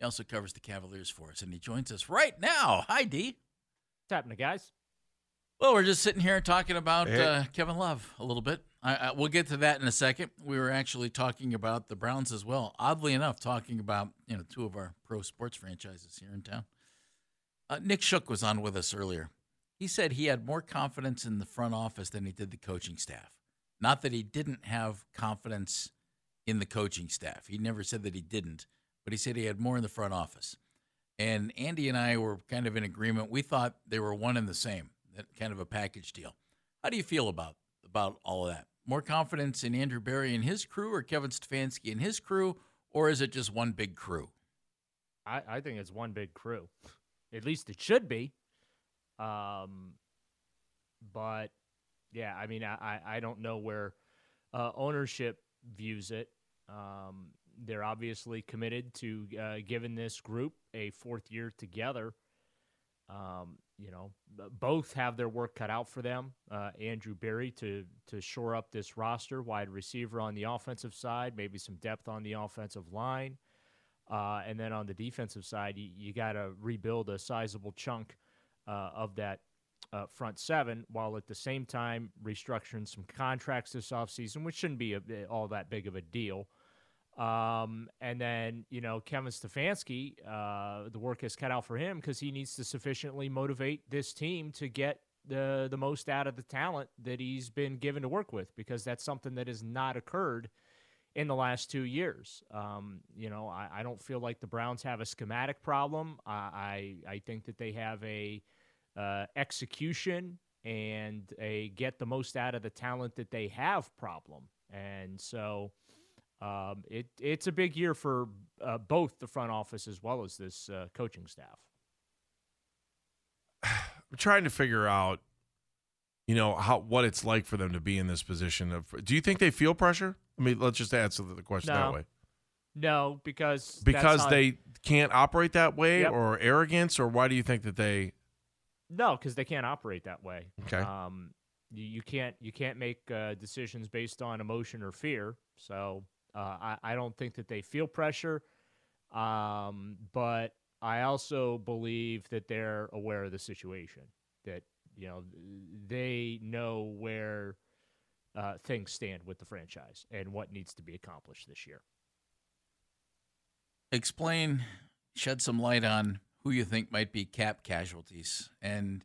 He also covers the Cavaliers for us, and he joins us right now. Hi, D. What's happening, guys? Well, we're just sitting here talking about Hey. uh, Kevin Love a little bit. I, I, we'll get to that in a second. We were actually talking about the Browns as well. Oddly enough, talking about you know two of our pro sports franchises here in town. Uh, Nick Shook was on with us earlier. He said he had more confidence in the front office than he did the coaching staff. Not that he didn't have confidence in the coaching staff. He never said that he didn't, but he said he had more in the front office. And Andy and I were kind of in agreement. We thought they were one and the same, that kind of a package deal. How do you feel about about all of that? More confidence in Andrew Berry and his crew, or Kevin Stefanski and his crew, or is it just one big crew? I, I think it's one big crew. At least it should be. Um, but yeah, I mean, I, I- don't know where uh, ownership views it. Um, they're obviously committed to uh, giving this group a fourth year together. Um, you know, both have their work cut out for them. Uh, Andrew Berry to to shore up this roster, wide receiver on the offensive side, maybe some depth on the offensive line. Uh, and then on the defensive side, you, you got to rebuild a sizable chunk uh, of that uh, front seven, while at the same time restructuring some contracts this offseason, which shouldn't be a, all that big of a deal. Um, and then, you know, Kevin Stefanski, uh, the work is cut out for him because he needs to sufficiently motivate this team to get the, the most out of the talent that he's been given to work with because that's something that has not occurred in the last two years. Um, you know, I, I don't feel like the Browns have a schematic problem. I, I, I think that they have a uh, execution and a get the most out of the talent that they have problem. And so um, it it's a big year for uh, both the front office as well as this uh, coaching staff. I'm trying to figure out, you know, how what it's like for them to be in this position. Of, do you think they feel pressure? I mean, let's just answer the question that way. No, because that's Because not- they can't operate that way, Yep. or arrogance, or why do you think that they? No, because they can't operate that way. Okay. Um, you, you can't you can't make uh, decisions based on emotion or fear. So uh, I I don't think that they feel pressure. Um, but I also believe that they're aware of the situation. That you know they know where uh, things stand with the franchise and what needs to be accomplished this year. Explain, shed some light on who you think might be cap casualties, and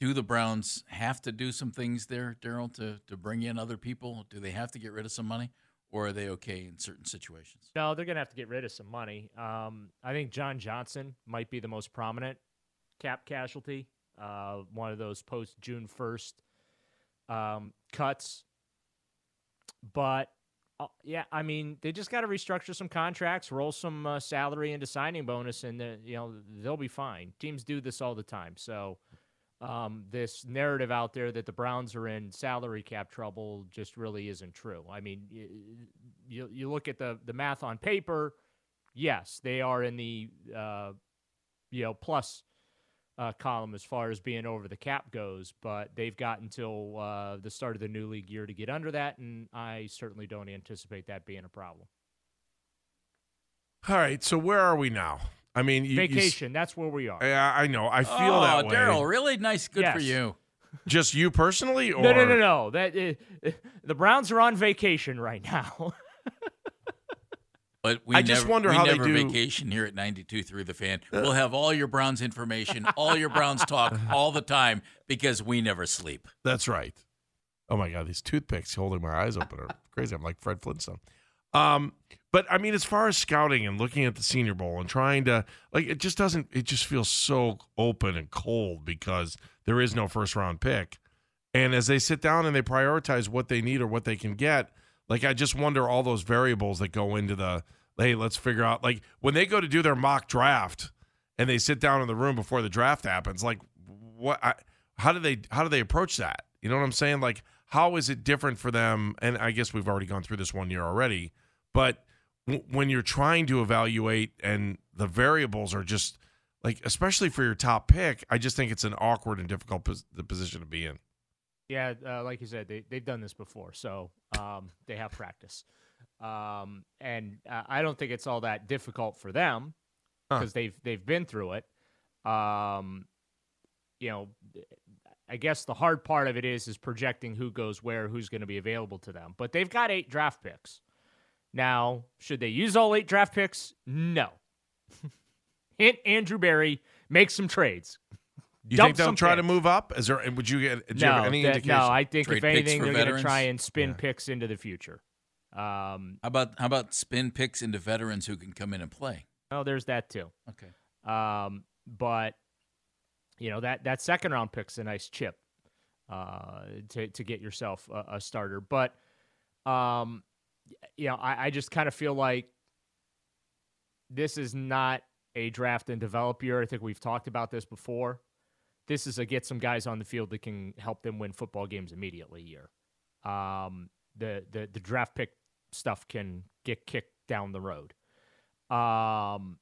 do the Browns have to do some things there, Daryl, to to bring in other people? Do they have to get rid of some money, or are they okay in certain situations? No, they're going to have to get rid of some money. Um, I think John Johnson might be the most prominent cap casualty. Uh, one of those post June first um, cuts. But uh, yeah, I mean, they just got to restructure some contracts, roll some uh, salary into signing bonus, and uh, you know they'll be fine. Teams do this all the time, so. Um, this narrative out there that the Browns are in salary cap trouble just really isn't true. I mean, you you look at the the math on paper, yes, they are in the uh, you know plus uh, column as far as being over the cap goes, but they've got until uh, the start of the new league year to get under that, and I certainly don't anticipate that being a problem. All right, so where are we now? I mean, you, you Vacation, that's where we are. Yeah, I know. I feel oh, that way. Daryl, really nice. Good for you. Just you personally, or no, no, no, no. That uh, the Browns are on vacation right now. But we I just never, wonder we how they never do- vacation here at 92 through the fan. We'll have all your Browns information, all your Browns talk all the time because we never sleep. That's right. Oh my God, these toothpicks holding my eyes open are crazy. I'm like Fred Flintstone. Um, but I mean, as far as scouting and looking at the Senior Bowl and trying to like, it just doesn't. It just feels so open and cold because there is no first round pick. And as they sit down and they prioritize what they need or what they can get, like I just wonder all those variables that go into the hey, let's figure out like when they go to do their mock draft and they sit down in the room before the draft happens, like what I, how do they how do they approach that? You know what I'm saying? Like how is it different for them? And I guess we've already gone through this one year already, but w- when you're trying to evaluate and the variables are just like especially for your top pick, I just think it's an awkward and difficult pos- the position to be in. Yeah, uh, like you said, they they've done this before, so um, they have practice, um, and uh, I don't think it's all that difficult for them. because Huh. they've they've been through it. Um, you know, I guess the hard part of it is is projecting who goes where, who's going to be available to them. But they've got eight draft picks. Now, should they use all eight draft picks? No. Hint Andrew Berry, make some trades. You Dump think they'll some try to move up? Is there? Would you get? Do you no, have any that- indication? no, I think Trade if anything, for they're going to try and spin Yeah. picks into the future. Um, How about how about spin picks into veterans who can come in and play? oh, there's that too. Okay. Um, but you know that that second round pick's a nice chip uh, to to get yourself a, a starter. But um, you know, I, I just kind of feel like this is not a draft and develop year. I think we've talked about this before. This is a get some guys on the field that can help them win football games immediately year. Um, the the the draft pick stuff can get kicked down the road. Um,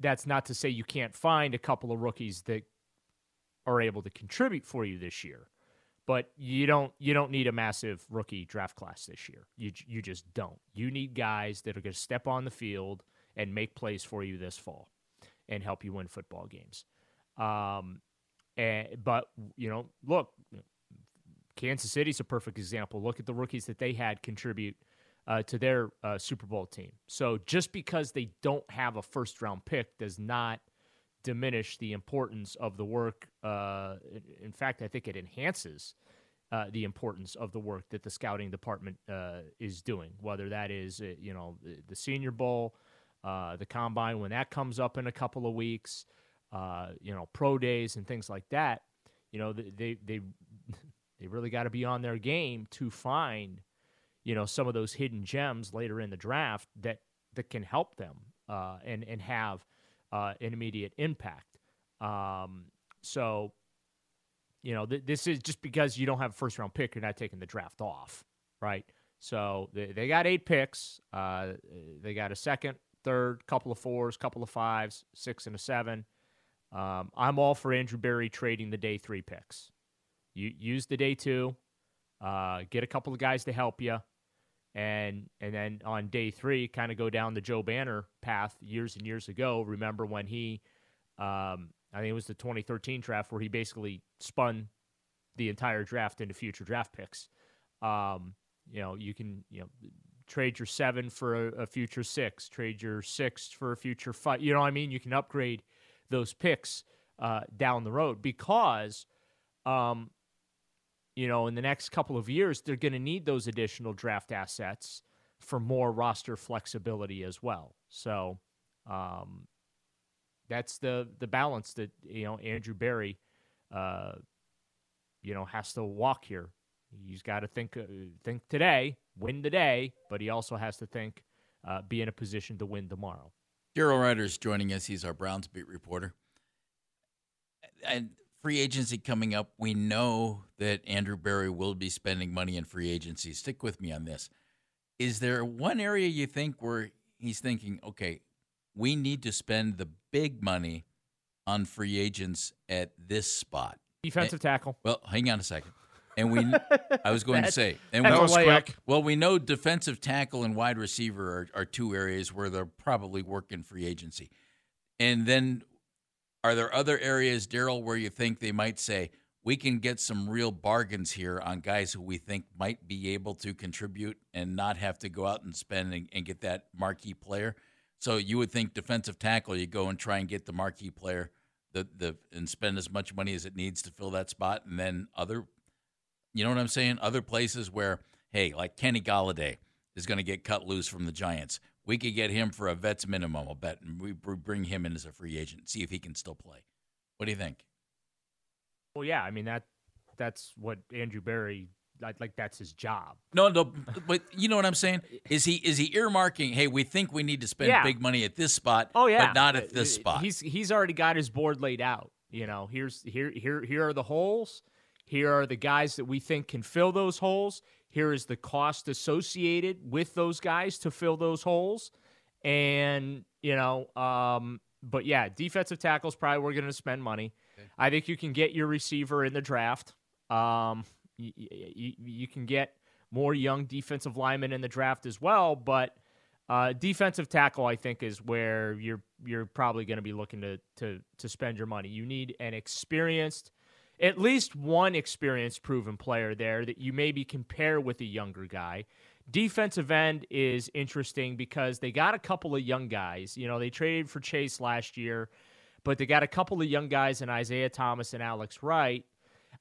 that's not to say you can't find a couple of rookies that are able to contribute for you this year. But you don't you don't need a massive rookie draft class this year. You you just don't. You need guys that are going to step on the field and make plays for you this fall and help you win football games. Um, and but you know, look, Kansas City's a perfect example. Look at the rookies that they had contribute uh, to their uh, Super Bowl team. So just because they don't have a first round pick does not diminish the importance of the work. Uh, in- fact, I think it enhances uh, the importance of the work that the scouting department uh, is doing. Whether that is, uh, you know, the, the Senior Bowl, uh, the combine when that comes up in a couple of weeks, uh, you know, pro days and things like that. You know, they they they, really got to be on their game to find, you know, some of those hidden gems later in the draft that that can help them and and have uh, an immediate impact. Um, so, you know, th- this is just because you don't have a first round pick, you're not taking the draft off, right? So they, they got eight picks. Uh, they got a second, third, couple of fours, couple of fives, six, and a seven. Um, I'm all for Andrew Berry trading the day three picks. You use the day two, uh, get a couple of guys to help you, and and then on day three, kind of go down the Joe Banner path years and years ago. Remember when he, um, I think it was the 2013 draft where he basically spun the entire draft into future draft picks. Um, you know, you can you know trade your seven for a, a future six, trade your six for a future five. You know what I mean? You can upgrade those picks uh, down the road because, um, you know, in the next couple of years, they're going to need those additional draft assets for more roster flexibility as well. So, um, that's the the balance that you know Andrew Berry, uh, you know, has to walk here. He's got to think uh, think today, win today, but he also has to think, uh, be in a position to win tomorrow. Daryl is joining us. He's our Browns beat reporter. And free agency coming up. We know that Andrew Berry will be spending money in free agency. Stick with me on this. Is there one area you think where he's thinking, okay, we need to spend the big money on free agents at this spot? Defensive eh, tackle. Well, hang on a second. And we, I was going to say, and we, was quick. well, we know defensive tackle and wide receiver are, are two areas where they're probably working free agency. And then are there other areas, Daryl, where you think they might say, we can get some real bargains here on guys who we think might be able to contribute and not have to go out and spend and, and get that marquee player? So you would think defensive tackle, you go and try and get the marquee player the, the and spend as much money as it needs to fill that spot. And then other you know what I'm saying? Other places where, hey, like Kenny Golladay is going to get cut loose from the Giants. We could get him for a vet's minimum, I'll bet, and we bring him in as a free agent, see if he can still play. What do you think? Well, yeah, I mean that that's what Andrew Berry like. Like that's his job. No, no, but you know what I'm saying? Is he is he earmarking? Hey, we think we need to spend Yeah. big money at this spot. Oh yeah, but not at this uh, spot. He's he's already got his board laid out. You know, here's here here here are the holes. Here are the guys that we think can fill those holes. Here is the cost associated with those guys to fill those holes. And you know, um, but yeah, defensive tackles probably we're going to spend money. I think you can get your receiver in the draft. Um, you, you, you can get more young defensive linemen in the draft as well, but Uh, defensive tackle, I think, is where you're you're probably going to be looking to to to spend your money. You need an experienced, at least one experienced, proven player there that you maybe compare with a younger guy. Defensive end is interesting because they got a couple of young guys. You know, they traded for Chase last year, but they got a couple of young guys in Isaiah Thomas and Alex Wright.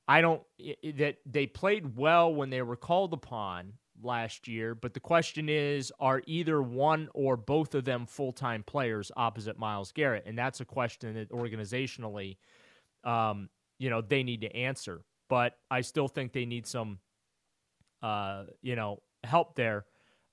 I don't that they played well when they were called upon last year, but the question is are either one or both of them full-time players opposite Myles Garrett? And that's a question that organizationally um, you know, they need to answer. But I still think they need some uh, you know, help there,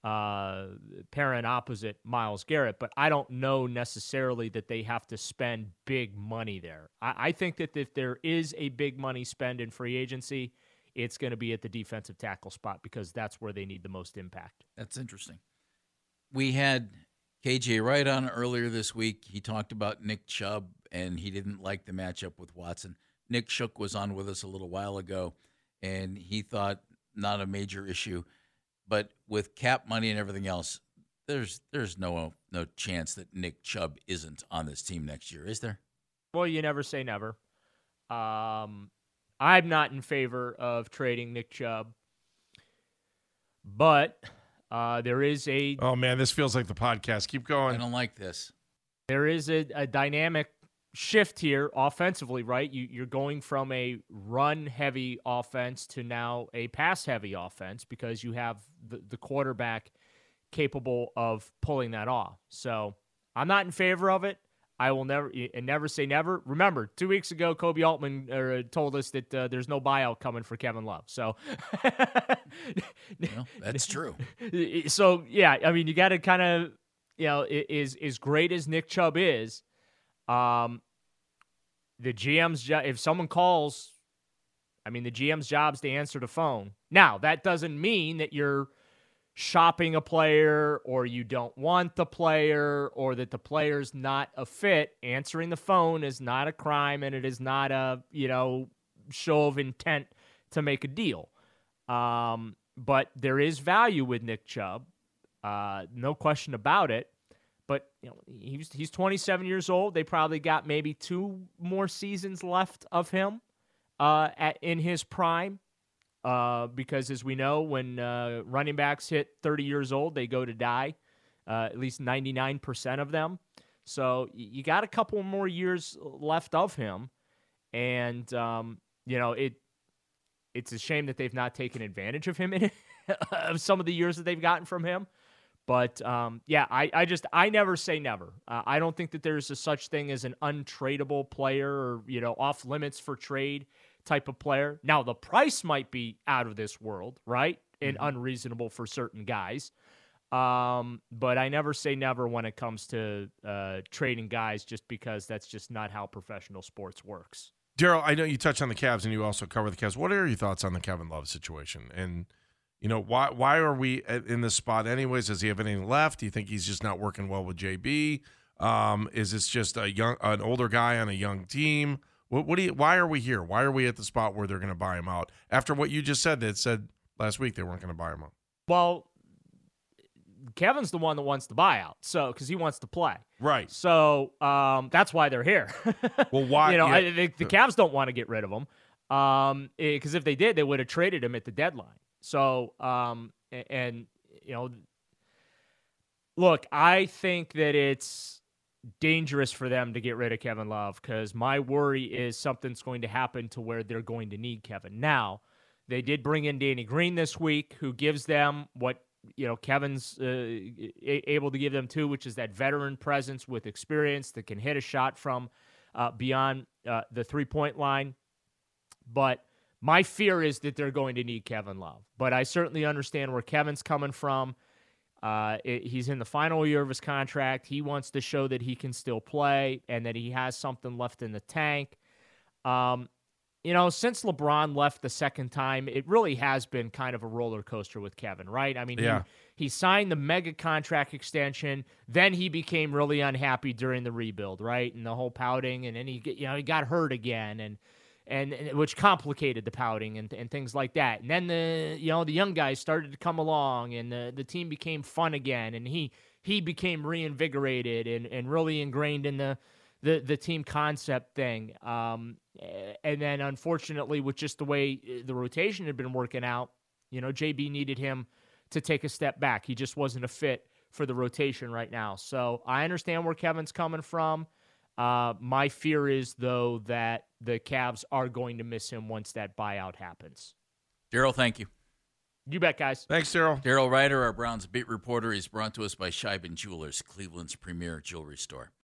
uh, parent opposite Myles Garrett. But I don't know necessarily that they have to spend big money there. I, I think that if there is a big money spend in free agency, it's going to be at the defensive tackle spot because that's where they need the most impact. That's interesting. We had KJ Wright on earlier this week. He talked about Nick Chubb and he didn't like the matchup with Watson. Nick Shook was on with us a little while ago and he thought not a major issue. But with cap money and everything else, there's there's no no chance that Nick Chubb isn't on this team next year, is there? Well, you never say never. Um, I'm not in favor of trading Nick Chubb, but uh, there is a Oh man, this feels like the podcast. Keep going. I don't like this. there is a, a dynamic shift here offensively, right? You, you're going from a run heavy offense to now a pass heavy offense because you have the, the quarterback capable of pulling that off. So I'm not in favor of it. I will never and never say never. Remember, two weeks ago, Koby Altman uh, told us that uh, there's no buyout coming for Kevin Love. So well, that's true. So yeah, I mean, you got to kind of, you know, is as great as Nick Chubb is, um, the GM's job, if someone calls, I mean, the GM's job's to answer the phone. Now, that doesn't mean that you're shopping a player or you don't want the player or that the player's not a fit. Answering the phone is not a crime and it is not a, you know, show of intent to make a deal. Um, but there is value with Nick Chubb. Uh, no question about it. But you know, he's he's 27 years old. They probably got maybe two more seasons left of him uh, at in his prime. Uh, because as we know, when uh, running backs hit 30 years old, they go to die. Uh, at least 99% of them. So you got a couple more years left of him, and um, you know it. It's a shame that they've not taken advantage of him in of some of the years that they've gotten from him. But um, yeah, I, I just I never say never. Uh, I don't think that there's a such thing as an untradeable player or you know off limits for trade type of player. Now the price might be out of this world, right, and mm-hmm. unreasonable for certain guys. Um, but I never say never when it comes to uh, trading guys, just because that's just not how professional sports works. Daryl, I know you touched on the Cavs and you also cover the Cavs. What are your thoughts on the Kevin Love situation and? You know why? Why are we in this spot anyways? Does he have anything left? Do you think he's just not working well with JB? Um, is this just a young, an older guy on a young team? What, what do you? Why are we here? Why are we at the spot where they're going to buy him out after what you just said? That said last week they weren't going to buy him out. Well, Kevin's the one that wants to buy out, so because he wants to play, right? So um, that's why they're here. well, why? You know, yeah. I, the, the Cavs don't want to get rid of him because um, if they did, they would have traded him at the deadline. So, um, and, you know, look, I think that it's dangerous for them to get rid of Kevin Love because my worry is something's going to happen to where they're going to need Kevin. Now, they did bring in Danny Green this week, who gives them what you know Kevin's uh, able to give them too, which is that veteran presence with experience that can hit a shot from uh, beyond uh, the three point line. But my fear is that they're going to need Kevin Love, but I certainly understand where Kevin's coming from. Uh, it, he's in the final year of his contract. He wants to show that he can still play and that he has something left in the tank. Um, you know, since LeBron left the second time, it really has been kind of a roller coaster with Kevin, right? I mean, yeah. he, he signed the mega contract extension, then he became really unhappy during the rebuild, right? And the whole pouting, and then he, you know, he got hurt again, and and, and, which complicated the pouting and, and things like that. And then the you know the young guys started to come along, and the the team became fun again, and he he became reinvigorated and, and really ingrained in the the the team concept thing. Um, and then unfortunately, with just the way uh, the rotation had been working out, you know, JB needed him to take a step back. He just wasn't a fit for the rotation right now. So I understand where Kevin's coming from. Uh, my fear is though that the Cavs are going to miss him once that buyout happens. Daryl, thank you. You bet, guys. Thanks, Daryl. Daryl Ruiter, our Browns beat reporter, is brought to us by Sheiban Jewelers, Cleveland's premier jewelry store.